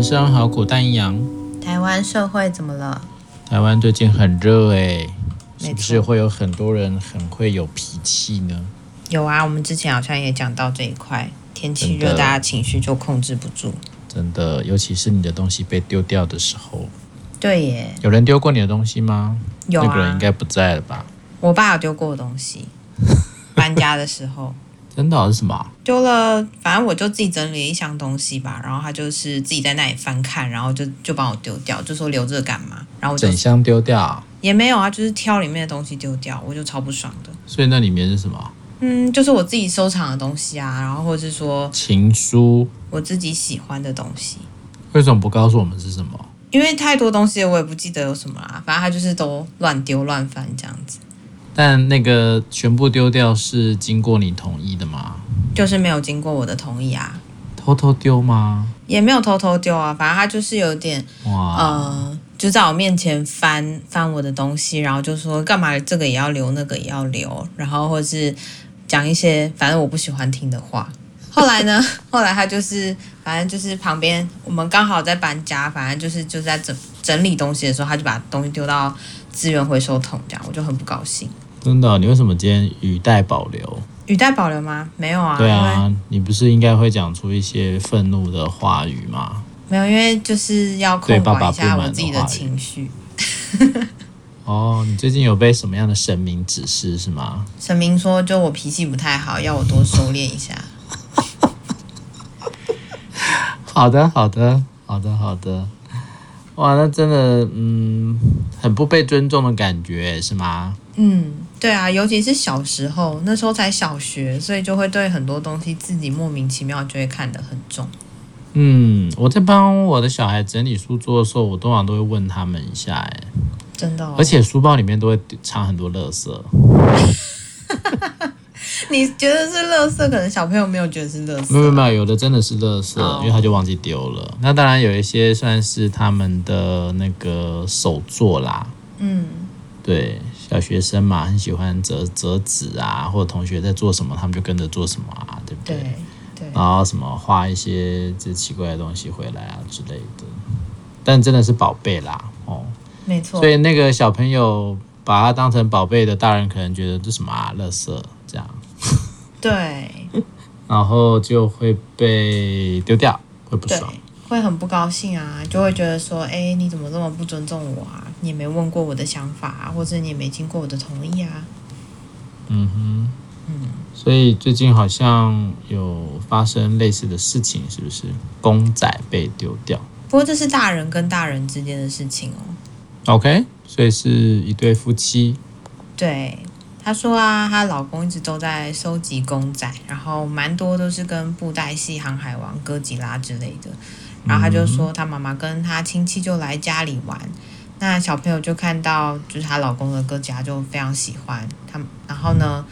人生好苦，但营养。台湾社会怎么了？台湾最近很热哎，没错。是不是会有很多人很会有脾气呢？有啊，我们之前好像也讲到这一块，天气热，大家情绪就控制不住。真的，尤其是你的东西被丢掉的时候。对耶。有人丢过你的东西吗？有啊。那个人应该不在了吧？我爸有丢过我东西，搬家的时候。真的、哦、是什么？丢了，反正我就自己整理了一箱东西吧，然后他就是自己在那里翻看，然后就就帮我丢掉，就说留着干嘛？然后我就整箱丢掉？也没有啊，就是挑里面的东西丢掉，我就超不爽的。所以那里面是什么？嗯，就是我自己收藏的东西啊，然后或者是说情书，我自己喜欢的东西。为什么不告诉我们是什么？因为太多东西我也不记得有什么啦，反正他就是都乱丢乱翻这样子。但那个全部丢掉是经过你同意的吗？就是没有经过我的同意啊。偷偷丢吗？也没有偷偷丢啊，反正他就是有点哇，呃，就在我面前翻翻我的东西，然后就说干嘛这个也要留，那个也要留，然后或者是讲一些反正我不喜欢听的话。后来呢，后来他就是反正就是旁边我们刚好在搬家，反正就是就在整整理东西的时候，他就把东西丢到资源回收桶，这样我就很不高兴。真的，你为什么今天语带保留？语带保留吗？没有啊。对啊，你不是应该会讲出一些愤怒的话语吗？没有，因为就是要控管一下我自己的情绪。哦，你最近有被什么样的神明指示是吗？神明说，就我脾气不太好，要我多收敛一下。好的，好的，好的，好的。哇，那真的，嗯，很不被尊重的感觉，是吗？嗯，对啊，尤其是小时候，那时候才小学，所以就会对很多东西自己莫名其妙就会看得很重。嗯，我在帮我的小孩整理书桌的时候，我通常都会问他们一下，哎，真的哦，而且书包里面都会藏很多垃圾。你觉得是垃圾，可能小朋友没有觉得是垃圾。没有没有，有的真的是垃圾，oh. 因为他就忘记丢了。那当然有一些算是他们的那个手作啦。嗯，对，小学生嘛，很喜欢折折纸啊，或者同学在做什么，他们就跟着做什么啊，对不对？对。对。然后什么画一些这奇怪的东西回来啊之类的。但真的是宝贝啦，哦，没错。所以那个小朋友把它当成宝贝的大人，可能觉得这什么啊，垃圾这样。对，然后就会被丢掉，会不爽，会很不高兴啊，就会觉得说，哎，你怎么这么不尊重我啊？你也没问过我的想法啊，或者你也没经过我的同意啊。嗯哼，嗯，所以最近好像有发生类似的事情，是不是？公仔被丢掉。不过这是大人跟大人之间的事情哦。OK，所以是一对夫妻。对。她说啊，她老公一直都在收集公仔，然后蛮多都是跟布袋戏、航海王、哥吉拉之类的。然后她就说，她妈妈跟她亲戚就来家里玩，那小朋友就看到就是她老公的哥吉拉就非常喜欢他。然后呢，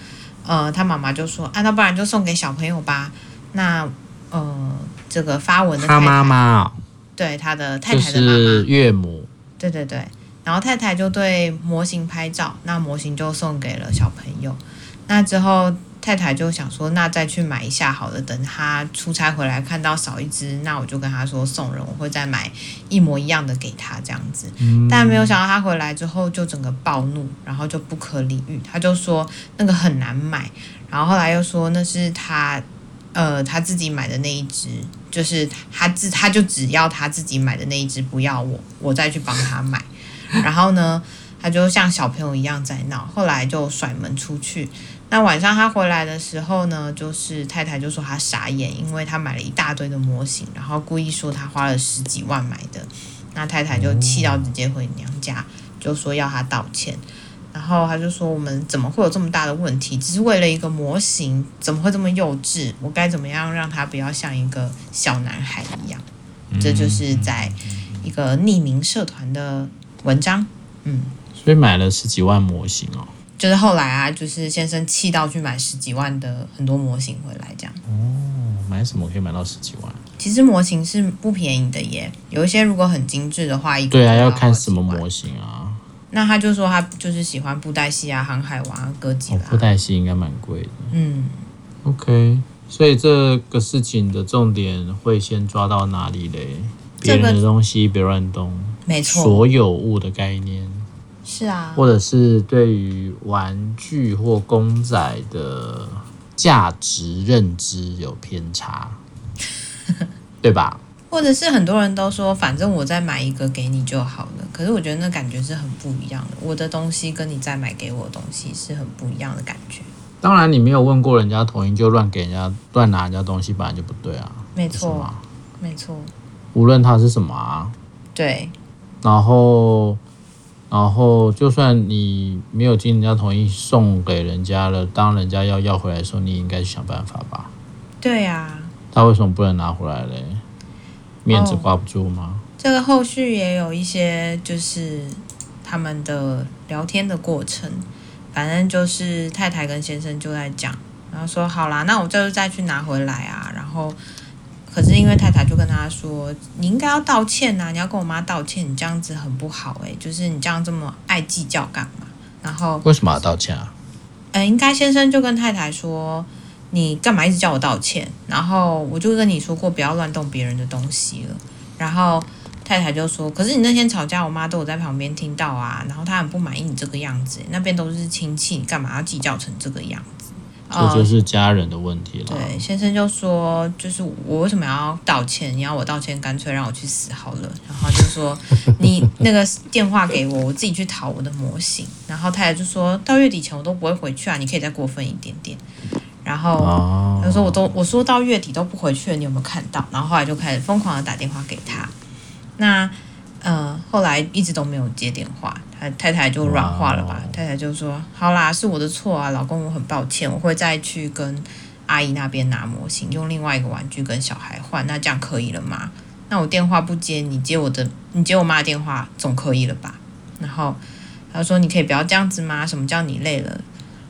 呃，她妈妈就说，啊，那不然就送给小朋友吧。那呃，这个发文的他妈妈，对，他的太太的妈妈，就是岳母，对对对。然后太太就对模型拍照，那模型就送给了小朋友。那之后太太就想说，那再去买一下好了。等他出差回来看到少一只，那我就跟他说送人，我会再买一模一样的给他这样子。嗯。但没有想到他回来之后就整个暴怒，然后就不可理喻，他就说那个很难买。然后后来又说那是他呃他自己买的那一只，就是他自他就只要他自己买的那一只，不要我，我再去帮他买。然后呢，他就像小朋友一样在闹，后来就甩门出去。那晚上他回来的时候呢，就是太太就说他傻眼，因为他买了一大堆的模型，然后故意说他花了十几万买的。那太太就气到直接回娘家，就说要他道歉。然后他就说：“我们怎么会有这么大的问题？只是为了一个模型，怎么会这么幼稚？我该怎么样让他不要像一个小男孩一样？”这就是在一个匿名社团的。文章，嗯，所以买了十几万模型哦。就是后来啊，就是先生气到去买十几万的很多模型回来，这样。哦，买什么可以买到十几万？其实模型是不便宜的耶，有一些如果很精致的话，一个对啊，要看什么模型啊。那他就说他就是喜欢布袋戏啊、航海王啊、哥吉拉。布袋戏应该蛮贵的。嗯，OK，所以这个事情的重点会先抓到哪里嘞？别别人的东西别乱动，没错，所有物的概念是啊，或者是对于玩具或公仔的价值认知有偏差，对吧？或者是很多人都说，反正我再买一个给你就好了。可是我觉得那感觉是很不一样的。我的东西跟你再买给我的东西是很不一样的感觉。当然，你没有问过人家同意就乱给人家乱拿人家东西，本来就不对啊。没错，没错。无论它是什么啊。对。然后，然后，就算你没有经人家同意送给人家了，当人家要要回来的时候，你应该去想办法吧。对啊。他为什么不能拿回来嘞？面子挂不住吗？Oh, 这个后续也有一些，就是他们的聊天的过程。反正就是太太跟先生就在讲，然后说好啦，那我就是再去拿回来啊。然后，可是因为太太就跟他说，你应该要道歉呐，你要跟我妈道歉，你这样子很不好诶，就是你这样这么爱计较干嘛？然后为什么要道歉啊？呃，应该先生就跟太太说。你干嘛一直叫我道歉？然后我就跟你说过不要乱动别人的东西了。然后太太就说：“可是你那天吵架，我妈都有在旁边听到啊。然后她很不满意你这个样子，那边都是亲戚，你干嘛要计较成这个样子？这就是家人的问题了。”对，先生就说：“就是我为什么要道歉？你要我道歉，干脆让我去死好了。”然后就说：“你那个电话给我，我自己去讨我的模型。”然后太太就说：“到月底前我都不会回去啊，你可以再过分一点点。”然后他说：“我都我说到月底都不回去了，你有没有看到？”然后后来就开始疯狂的打电话给他。那呃，后来一直都没有接电话，他太太就软化了吧？太太就说：“好啦，是我的错啊，老公，我很抱歉，我会再去跟阿姨那边拿模型，用另外一个玩具跟小孩换。那这样可以了吗？那我电话不接，你接我的，你接我妈电话总可以了吧？”然后他说：“你可以不要这样子吗？什么叫你累了？”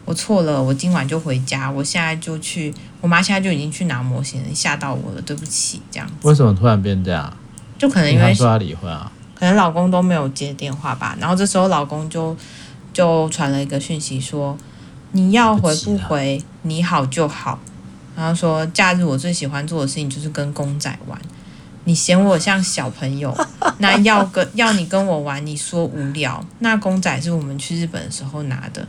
我错了，我今晚就回家。我现在就去，我妈现在就已经去拿模型了，吓到我了，对不起。这样子为什么突然变这样？就可能因为说要离婚啊，可能老公都没有接电话吧。然后这时候老公就就传了一个讯息说：“你要回不回，你好就好。”然后说：“假日我最喜欢做的事情就是跟公仔玩。你嫌我像小朋友，那要跟要你跟我玩，你说无聊。那公仔是我们去日本的时候拿的。”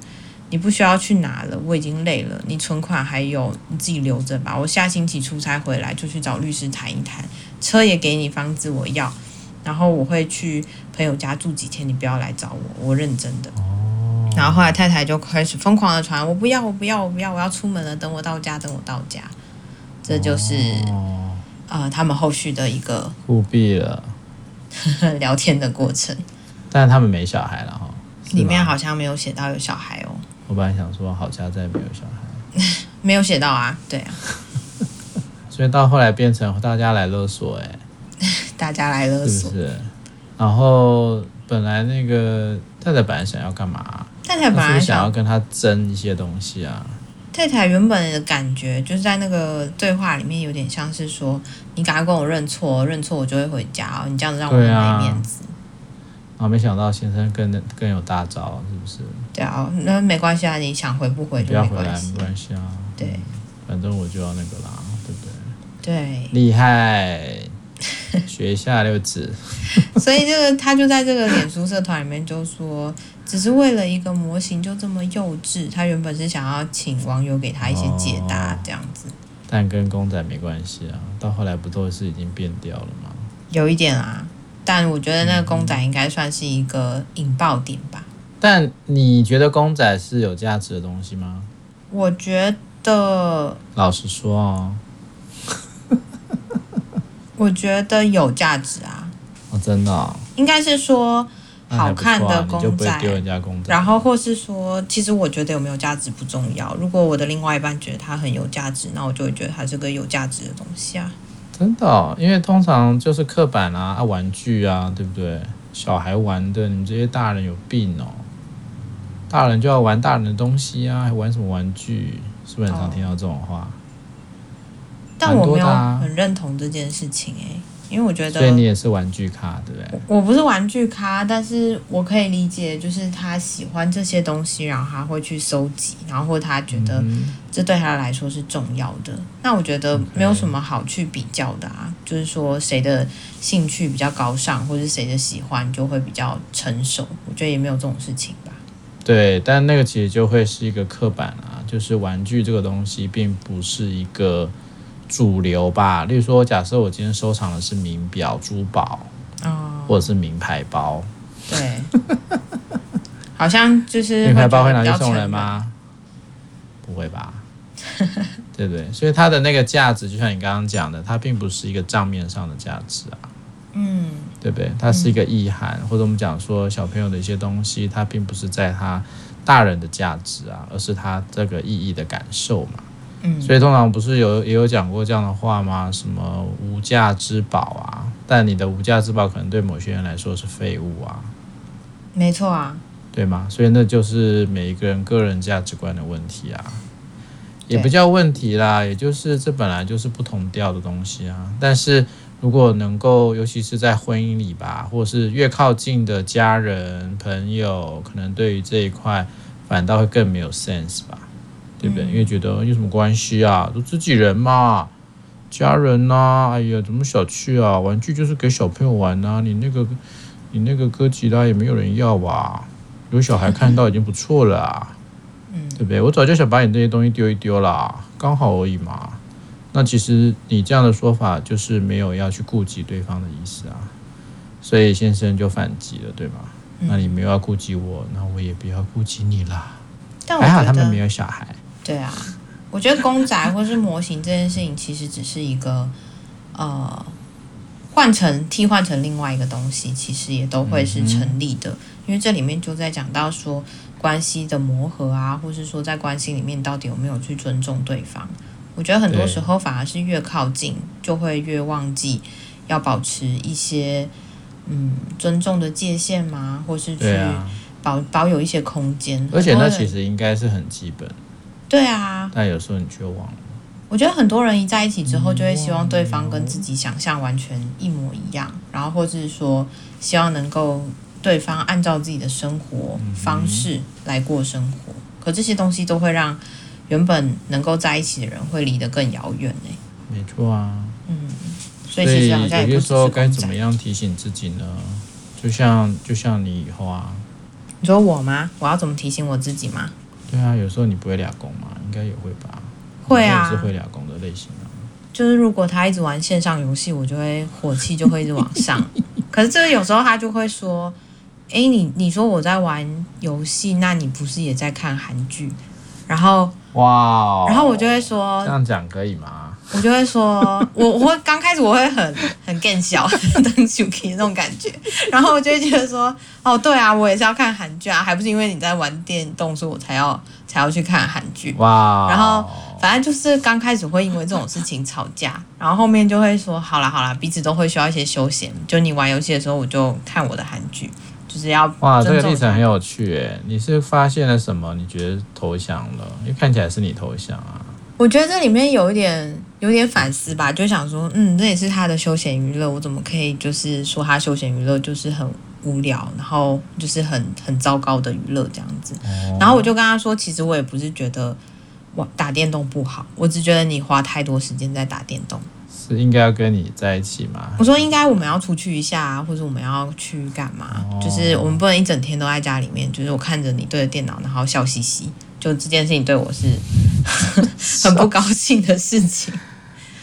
你不需要去拿了，我已经累了。你存款还有，你自己留着吧。我下星期出差回来就去找律师谈一谈，车也给你，房子我要，然后我会去朋友家住几天，你不要来找我，我认真的。哦。然后后来太太就开始疯狂的传，我不要，我不要，我不要，我要出门了，等我到家，等我到家。这就是哦，呃，他们后续的一个互毙了 聊天的过程。但是他们没小孩了哈，里面好像没有写到有小孩哦。我本来想说，好家在没有小孩，没有写到啊，对啊，所以到后来变成大家来勒索，哎，大家来勒索，是不是？然后本来那个太太本来想要干嘛？太太本来想要跟他争一些东西啊。太太原本的感觉就是在那个对话里面，有点像是说，你赶快跟我认错，认错我就会回家，哦你这样子让我没面子。啊，没想到先生更更有大招，是不是？对啊，那没关系啊，你想回不回就没关系。不要回来没关系啊。对，反正我就要那个啦，对不对？对，厉害，学一下六子。所以这个他就在这个脸书社团里面就说，只是为了一个模型就这么幼稚。他原本是想要请网友给他一些解答，这样子。哦，但跟公仔没关系啊，到后来不都是已经变掉了吗？有一点啊。但我觉得那个公仔应该算是一个引爆点吧。但你觉得公仔是有价值的东西吗？我觉得，老实说哦，我觉得有价值啊。哦，真的哦？应该是说好看的公仔，丢人家公仔。然后或是说，其实我觉得有没有价值不重要。如果我的另外一半觉得它很有价值，那我就会觉得它是个有价值的东西啊。真的哦，因为通常就是刻板啊，啊玩具啊，对不对？小孩玩的，你们这些大人有病哦！大人就要玩大人的东西啊，还玩什么玩具？是不是很常听到这种话？哦，但我没有很认同这件事情哎，因为我觉得，所以你也是玩具咖，对不对？我不是玩具咖，但是我可以理解，就是他喜欢这些东西，然后他会去收集，然后或他觉得这这对他来说是重要的。那我觉得没有什么好去比较的啊就是说谁的兴趣比较高尚，或是谁的喜欢就会比较成熟。我觉得也没有这种事情吧。对，但那个其实就会是一个刻板啊，就是玩具这个东西并不是一个主流吧。例如说，假设我今天收藏的是名表、珠宝，哦，或者是名牌包，对，好像就是名牌包会拿去送人吗？不会吧？对不对？所以它的那个价值，就像你刚刚讲的，它并不是一个账面上的价值啊。嗯，对不对？它是一个意涵，嗯、或者我们讲说小朋友的一些东西，它并不是在他大人的价值啊，而是他这个意义的感受嘛。嗯，所以通常不是有也有讲过这样的话吗？什么无价之宝啊？但你的无价之宝可能对某些人来说是废物啊。没错啊。对吗？所以那就是每一个人个人价值观的问题啊，也不叫问题啦，也就是这本来就是不同调的东西啊。但是如果能够，尤其是在婚姻里吧，或者是越靠近的家人朋友，可能对于这一块反倒会更没有 sense 吧，对不对？嗯、因为觉得有什么关系啊，都自己人嘛，家人呐、啊，哎呀，怎么小气啊？玩具就是给小朋友玩呐、啊，你那个你那个哥吉拉也没有人要吧？有小孩看到已经不错了啊，嗯，对不对？我早就想把你这些东西丢一丢啦，刚好而已嘛。那其实你这样的说法就是没有要去顾及对方的意思啊，所以先生就反击了，对吗？嗯，那你没有要顾及我，那我也不要顾及你啦。但还好他们没有小孩。对啊，我觉得公仔或是模型这件事情其实只是一个呃。换成替换成另外一个东西，其实也都会是成立的，嗯、因为这里面就在讲到说关系的磨合啊，或是说在关系里面到底有没有去尊重对方。我觉得很多时候反而是越靠近，就会越忘记要保持一些嗯尊重的界限嘛，或是去保、啊、保有一些空间。而且那其实应该是很基本。对啊，但有时候你却忘了。我觉得很多人一在一起之后，就会希望对方跟自己想象完全一模一样，然后或者是说希望能够对方按照自己的生活方式来过生活。可这些东西都会让原本能够在一起的人会离得更遥远呢。没错啊，嗯，所以其实好像也就是说该怎么样提醒自己呢？就像就像你以后啊，你说我吗？我要怎么提醒我自己吗？对啊，有时候你不会俩工嘛，应该也会吧。会啊，是会俩工的类型啊。就是如果他一直玩线上游戏，我就会火气就会一直往上。可是这个有时候他就会说：“哎，你你说我在玩游戏，那你不是也在看韩剧？”然后哇，然后我就会说：“这样讲可以吗？”我就会说：“我我会刚开始我会很很更小，很 suki 那种感觉。”然后我就会觉得说：“哦，对啊，我也是要看韩剧啊，还不是因为你在玩电动，所以我才要才要去看韩剧。”哇，然后。反正就是刚开始会因为这种事情吵架，然后后面就会说好啦好啦，彼此都会需要一些休闲。就你玩游戏的时候，我就看我的韩剧，就是要哇，这个历程很有趣诶。你是发现了什么？你觉得投降了？因为看起来是你投降啊。我觉得这里面有一点有点反思吧，就想说，嗯，这也是他的休闲娱乐，我怎么可以就是说他休闲娱乐就是很无聊，然后就是很很糟糕的娱乐这样子。哦。然后我就跟他说，其实我也不是觉得。打电动不好，我只觉得你花太多时间在打电动。是应该要跟你在一起吗？我说应该我们要出去一下，或者我们要去干嘛？哦、就是我们不能一整天都在家里面。就是我看着你对着电脑，然后笑嘻嘻。就这件事情对我是 很不高兴的事情。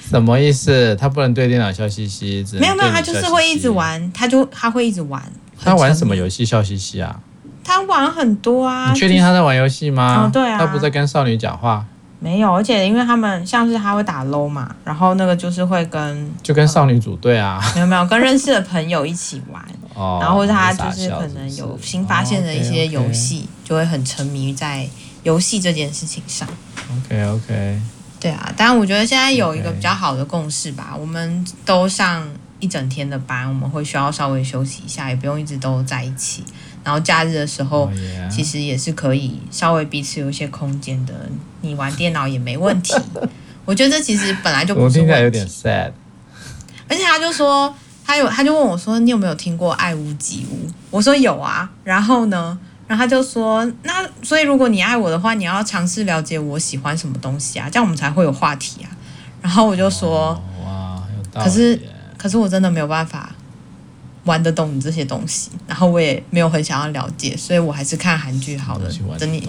什么意思？他不能对电脑笑嘻嘻？没有没有，他就是会一直玩，他就他会一直玩。他玩什么游戏笑嘻嘻啊？他玩很多啊！你确定他在玩游戏吗？哦，对啊，他不在跟少女讲话。没有，而且因为他们像是他会打 low 嘛，然后那个就是会跟就跟少女组队啊，没有没有跟认识的朋友一起玩，哦，然后他就是可能有新发现的一些游戏，就会很沉迷在游戏这件事情上。OK OK，对啊，当然我觉得现在有一个比较好的共识吧，我们都上一整天的班，我们会需要稍微休息一下，也不用一直都在一起。然后假日的时候，其实也是可以稍微彼此有一些空间的。你玩电脑也没问题。我觉得这其实本来就不是问题。我听起来有点 sad。而且他就说，他有，他就问我说：“你有没有听过爱屋及乌？”我说：“有啊。”然后呢？然后他就说：“那所以如果你爱我的话，你要尝试了解我喜欢什么东西啊，这样我们才会有话题啊。”然后我就说：“哇，有道理。”可是，可是我真的没有办法玩得懂你这些东西，然后我也没有很想要了解，所以我还是看韩剧好了。等你，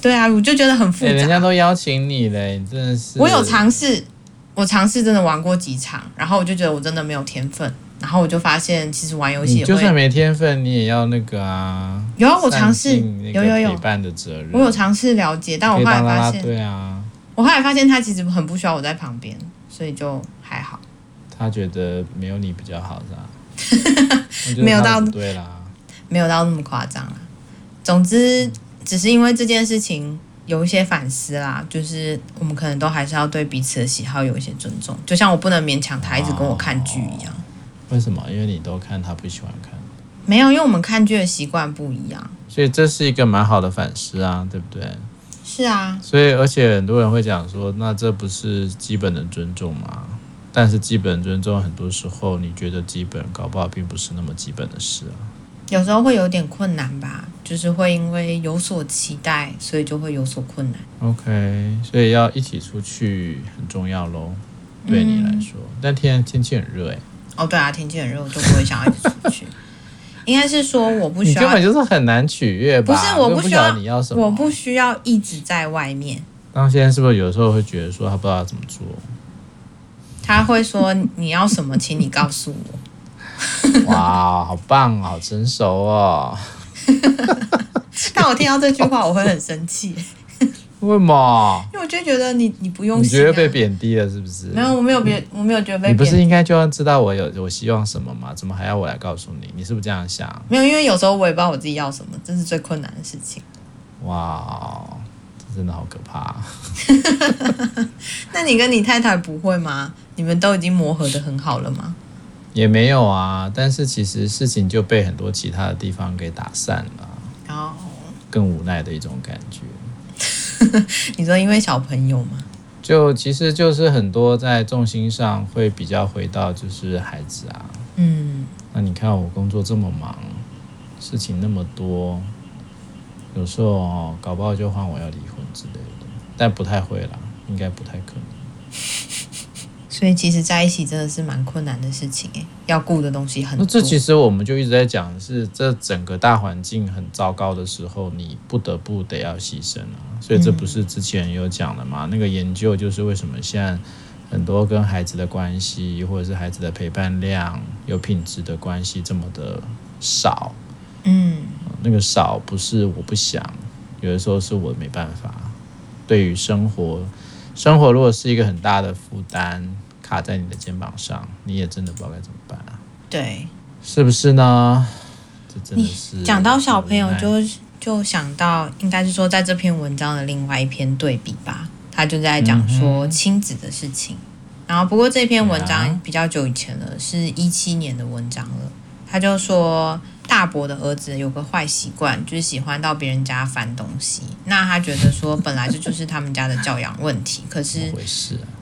对啊，我就觉得很复杂。人家都邀请你嘞，你真的是。我有尝试，我尝试真的玩过几场，然后我就觉得我真的没有天分。然后我就发现，其实玩游戏，就算没天分，你也要那个啊。有啊，我尝试，有有有陪伴的责任。我有尝试了解，但我后来发现，对啊，我后来发现他其实很不需要我在旁边，所以就还好。他觉得没有你比较好，是吧？没有到对啦，没有到那么夸张啊。总之，只是因为这件事情有一些反思啦，就是我们可能都还是要对彼此的喜好有一些尊重。就像我不能勉强他一直跟我看剧一样。为什么？因为你都看，他不喜欢看。没有，因为我们看剧的习惯不一样。所以这是一个蛮好的反思啊，对不对？是啊。所以，而且很多人会讲说，那这不是基本的尊重吗？但是，基本尊重很多时候，你觉得基本，搞不好并不是那么基本的事啊。有时候会有点困难吧，就是会因为有所期待，所以就会有所困难。OK，所以要一起出去很重要喽，对你来说。嗯、但天天气很热哎。哦，对啊，天气很热，我就不会想要一直出去。应该是说我不需要，根本就是很难取悦吧？不是，我不需要，不你要什么？我不需要一直在外面。那现在是不是有时候会觉得说他不知道怎么做？他会说你要什么，请你告诉我。哇，好棒，好成熟哦！但我听到这句话，我会很生气。为什么？因为我就觉得你你不用、啊，你觉得被贬低了是不是？没有，我没有别，我没有觉得被。你不是应该就要知道我有我希望什么吗？怎么还要我来告诉你？你是不是这样想？没有，因为有时候我也不知道我自己要什么，这是最困难的事情。哇，这真的好可怕。那你跟你太太不会吗？你们都已经磨合的很好了吗？也没有啊，但是其实事情就被很多其他的地方给打散了，然后更无奈的一种感觉。你说因为小朋友吗？就其实就是很多在重心上会比较回到就是孩子啊。嗯，那你看我工作这么忙，事情那么多，有时候哦，搞不好就换我要离婚之类的，但不太会啦，应该不太可能。所以其实在一起真的是蛮困难的事情诶，要顾的东西很多。那这其实我们就一直在讲是，这整个大环境很糟糕的时候，你不得不得要牺牲啊。所以这不是之前有讲的嘛？嗯、那个研究就是为什么现在很多跟孩子的关系，或者是孩子的陪伴量、有品质的关系这么的少。嗯，那个少不是我不想，有的时候是我没办法。对于生活，生活如果是一个很大的负担。卡在你的肩膀上，你也真的不知道该怎么办啊？对，是不是呢？这真的是讲到小朋友就，就就想到，应该是说，在这篇文章的另外一篇对比吧，他就在讲说亲子的事情。嗯、然后，不过这篇文章比较久以前了，是一七年的文章了。他就说，大伯的儿子有个坏习惯，就是喜欢到别人家翻东西。那他觉得说，本来这就是他们家的教养问题，可是。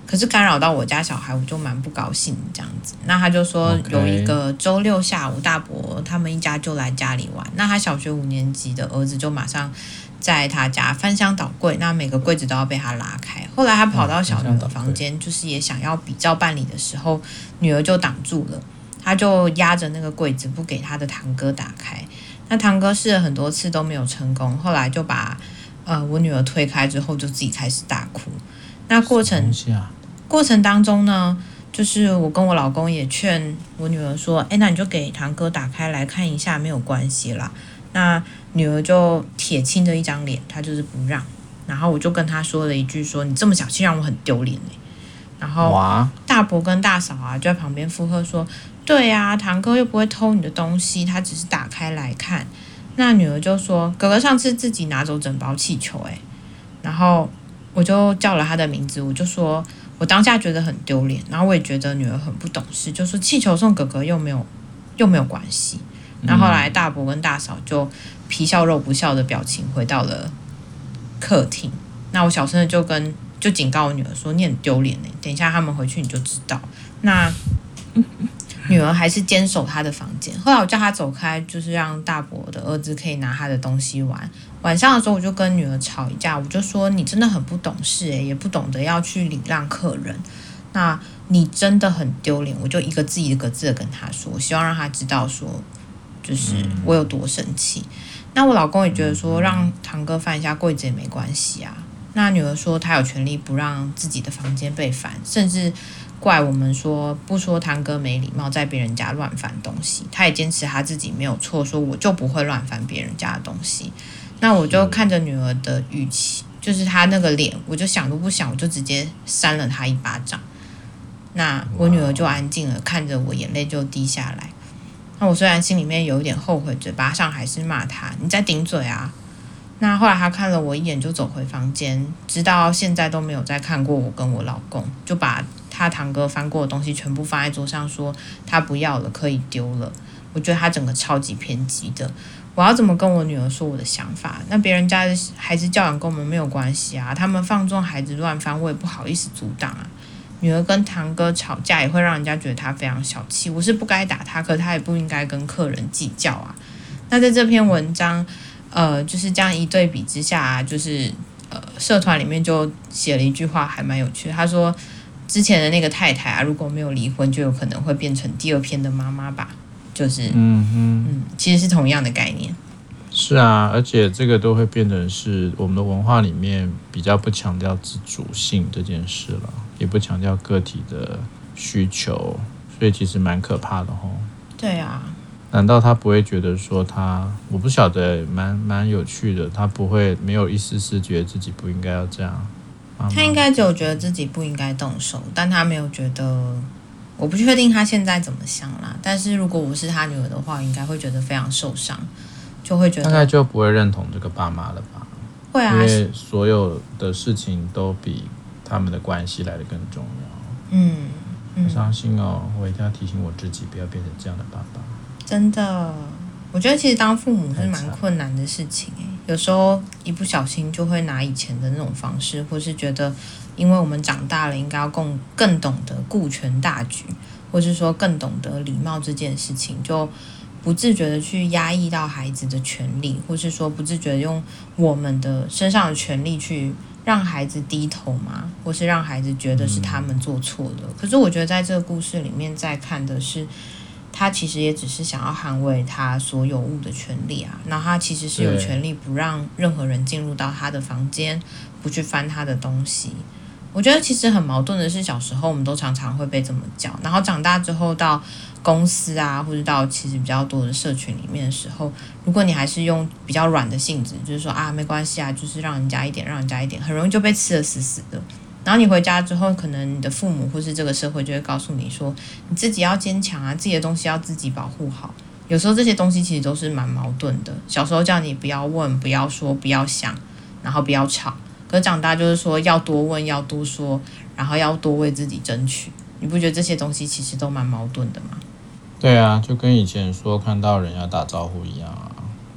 可是干扰到我家小孩，我就蛮不高兴这样子。那他就说有一个周六下午，大伯他们一家就来家里玩。那他小学五年级的儿子就马上在他家翻箱倒柜，那每个柜子都要被他拉开。后来他跑到小女儿房间，就是也想要比照办理的时候，女儿就挡住了，他就压着那个柜子不给他的堂哥打开。那堂哥试了很多次都没有成功，后来就把呃我女儿推开之后，就自己开始大哭。那过程。过程当中呢，就是我跟我老公也劝我女儿说：“哎，那你就给堂哥打开来看一下，没有关系啦。”那女儿就铁青着一张脸，她就是不让。然后我就跟她说了一句：“说你这么小气，让我很丢脸。”然后大伯跟大嫂啊就在旁边附和说：“对呀，堂哥又不会偷你的东西，他只是打开来看。”那女儿就说：“哥哥上次自己拿走整包气球，诶。”然后我就叫了他的名字，我就说。我当下觉得很丢脸，然后我也觉得女儿很不懂事，就说气球送哥哥又没有又没有关系。然后后来大伯跟大嫂就皮笑肉不笑的表情回到了客厅。那我小声的就跟就警告我女儿说：“你很丢脸呢，等一下他们回去你就知道。”那女儿还是坚守她的房间。后来我叫她走开，就是让大伯的儿子可以拿他的东西玩。晚上的时候，我就跟女儿吵一架，我就说你真的很不懂事诶，也不懂得要去礼让客人。那你真的很丢脸。我就一个字一个字的跟她说，我希望让她知道说，就是我有多生气。那我老公也觉得说，让堂哥翻一下柜子也没关系啊。那女儿说她有权利不让自己的房间被翻，甚至。怪我们说不说堂哥没礼貌，在别人家乱翻东西，他也坚持他自己没有错，说我就不会乱翻别人家的东西。那我就看着女儿的语气，就是她那个脸，我就想都不想，我就直接扇了她一巴掌。那我女儿就安静了，看着我，眼泪就滴下来。那我虽然心里面有一点后悔，嘴巴上还是骂她：“你在顶嘴啊！”那后来她看了我一眼，就走回房间，直到现在都没有再看过我跟我老公，就把。他堂哥翻过的东西全部放在桌上，说他不要了，可以丢了。我觉得他整个超级偏激的。我要怎么跟我女儿说我的想法？那别人家的孩子教养跟我们没有关系啊。他们放纵孩子乱翻，我也不好意思阻挡啊。女儿跟堂哥吵架也会让人家觉得他非常小气。我是不该打他，可他也不应该跟客人计较啊。那在这篇文章，呃，就是这样一对比之下啊，就是呃，社团里面就写了一句话，还蛮有趣。他说。之前的那个太太啊，如果没有离婚，就有可能会变成第二篇的妈妈吧。就是，嗯哼嗯，其实是同样的概念。是啊，而且这个都会变成是我们的文化里面比较不强调自主性这件事了，也不强调个体的需求，所以其实蛮可怕的吼。对啊。难道他不会觉得说他？我不晓得，蛮蛮有趣的。他不会没有一丝丝觉得自己不应该要这样。他应该只有觉得自己不应该动手，但他没有觉得，我不确定他现在怎么想啦。但是如果我是他女儿的话，应该会觉得非常受伤，就会觉得大概就不会认同这个爸妈了吧？会啊，因为所有的事情都比他们的关系来的更重要。嗯，嗯，伤心哦，我一定要提醒我自己，不要变成这样的爸爸。真的，我觉得其实当父母是蛮困难的事情诶。有时候一不小心就会拿以前的那种方式，或是觉得，因为我们长大了，应该要更更懂得顾全大局，或是说更懂得礼貌这件事情，就不自觉的去压抑到孩子的权利，或是说不自觉用我们的身上的权利去让孩子低头嘛，或是让孩子觉得是他们做错了。可是我觉得在这个故事里面，在看的是。他其实也只是想要捍卫他所有物的权利啊，那他其实是有权利不让任何人进入到他的房间，不去翻他的东西。我觉得其实很矛盾的是，小时候我们都常常会被这么教，然后长大之后到公司啊，或者到其实比较多的社群里面的时候，如果你还是用比较软的性质，就是说啊，没关系啊，就是让人家一点，让人家一点，很容易就被吃得死死的。然后你回家之后，可能你的父母或是这个社会就会告诉你说，你自己要坚强啊，自己的东西要自己保护好。有时候这些东西其实都是蛮矛盾的。小时候叫你不要问、不要说、不要想，然后不要吵。可是长大就是说要多问、要多说，然后要多为自己争取。你不觉得这些东西其实都蛮矛盾的吗？对啊，就跟以前说看到人要打招呼一样啊，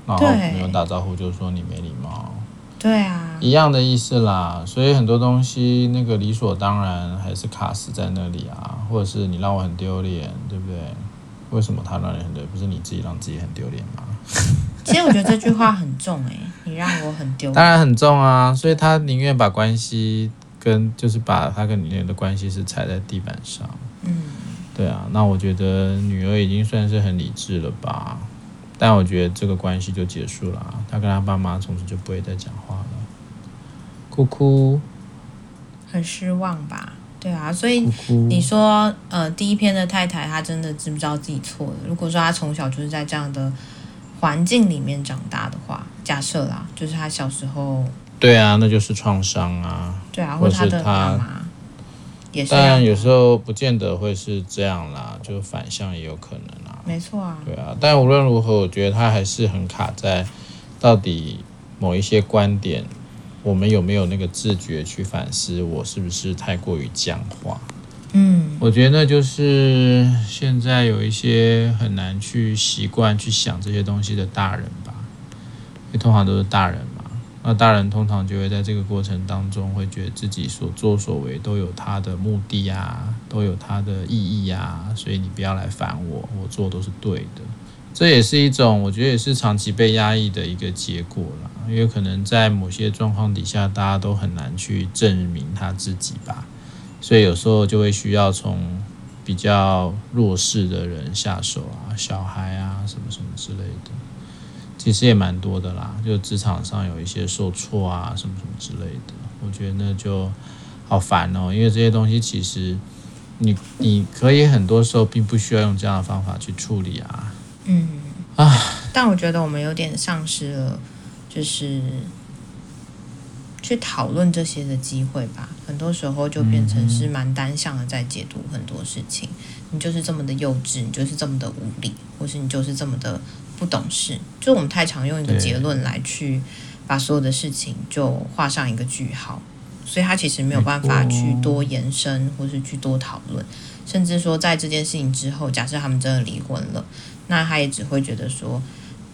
然后没有打招呼就说你没礼貌。对啊，一样的意思啦，所以很多东西那个理所当然还是卡死在那里啊，或者是你让我很丢脸，对不对？为什么他让你很丢脸？不是你自己让自己很丢脸吗？其实我觉得这句话很重诶、欸，你让我很丢脸，当然很重啊，所以他宁愿把关系跟就是把他跟女儿的关系是踩在地板上，嗯，对啊，那我觉得女儿已经算是很理智了吧。但我觉得这个关系就结束了，他跟他爸妈从此就不会再讲话了。哭哭，很失望吧？对啊，所以你说，呃，第一篇的太太，她真的知不知道自己错了？如果说她从小就是在这样的环境里面长大的话，假设啦，就是她小时候，对啊，那就是创伤啊。对啊，或者她的妈妈也是。当然有时候不见得会是这样啦，就反向也有可能。没错啊，对啊，但无论如何，我觉得他还是很卡在到底某一些观点，我们有没有那个自觉去反思，我是不是太过于僵化？嗯，我觉得就是现在有一些很难去习惯去想这些东西的大人吧，因为通常都是大人嘛，那大人通常就会在这个过程当中，会觉得自己所作所为都有他的目的啊，都有他的意义啊，所以你不要来烦我，我做都是对的。这也是一种，我觉得也是长期被压抑的一个结果啦。因为可能在某些状况底下，大家都很难去证明他自己吧，所以有时候就会需要从比较弱势的人下手啊，小孩啊，什么什么之类的。其实也蛮多的啦，就职场上有一些受挫啊，什么什么之类的，我觉得那就好烦哦。因为这些东西其实你你可以很多时候并不需要用这样的方法去处理啊。嗯啊，但我觉得我们有点丧失了，就是去讨论这些的机会吧。很多时候就变成是蛮单向的在解读很多事情。你就是这么的幼稚，你就是这么的无理，或是你就是这么的。不懂事，就我们太常用一个结论来去把所有的事情就画上一个句号，所以他其实没有办法去多延伸，或是去多讨论，甚至说在这件事情之后，假设他们真的离婚了，那他也只会觉得说，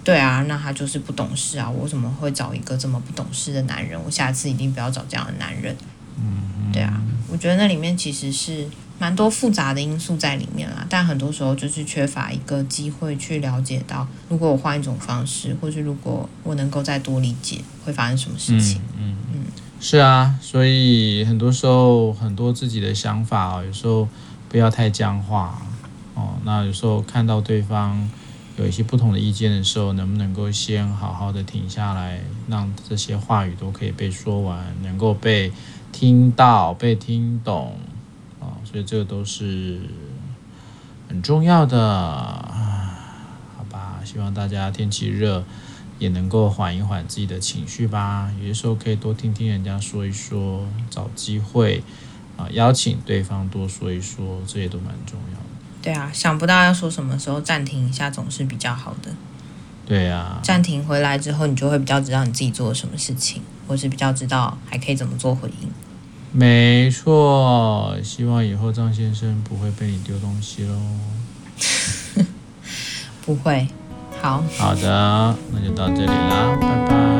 对啊，那他就是不懂事啊，我怎么会找一个这么不懂事的男人？我下次一定不要找这样的男人。嗯，对啊，我觉得那里面其实是。蛮多复杂的因素在里面啦，但很多时候就是缺乏一个机会去了解到，如果我换一种方式，或是如果我能够再多理解，会发生什么事情。嗯嗯，嗯，是啊，所以很多时候很多自己的想法，有时候不要太僵化哦。那有时候看到对方有一些不同的意见的时候，能不能够先好好的停下来，让这些话语都可以被说完，能够被听到、被听懂啊。所以这个都是很重要的，好吧？希望大家天气热也能够缓一缓自己的情绪吧。有些时候可以多听听人家说一说，找机会啊邀请对方多说一说，这些都蛮重要的。对啊，想不到要说什么时候暂停一下总是比较好的。对啊，暂停回来之后，你就会比较知道你自己做了什么事情，或是比较知道还可以怎么做回应。没错，希望以后张先生不会被你丢东西喽。不会，好。好的，那就到这里啦。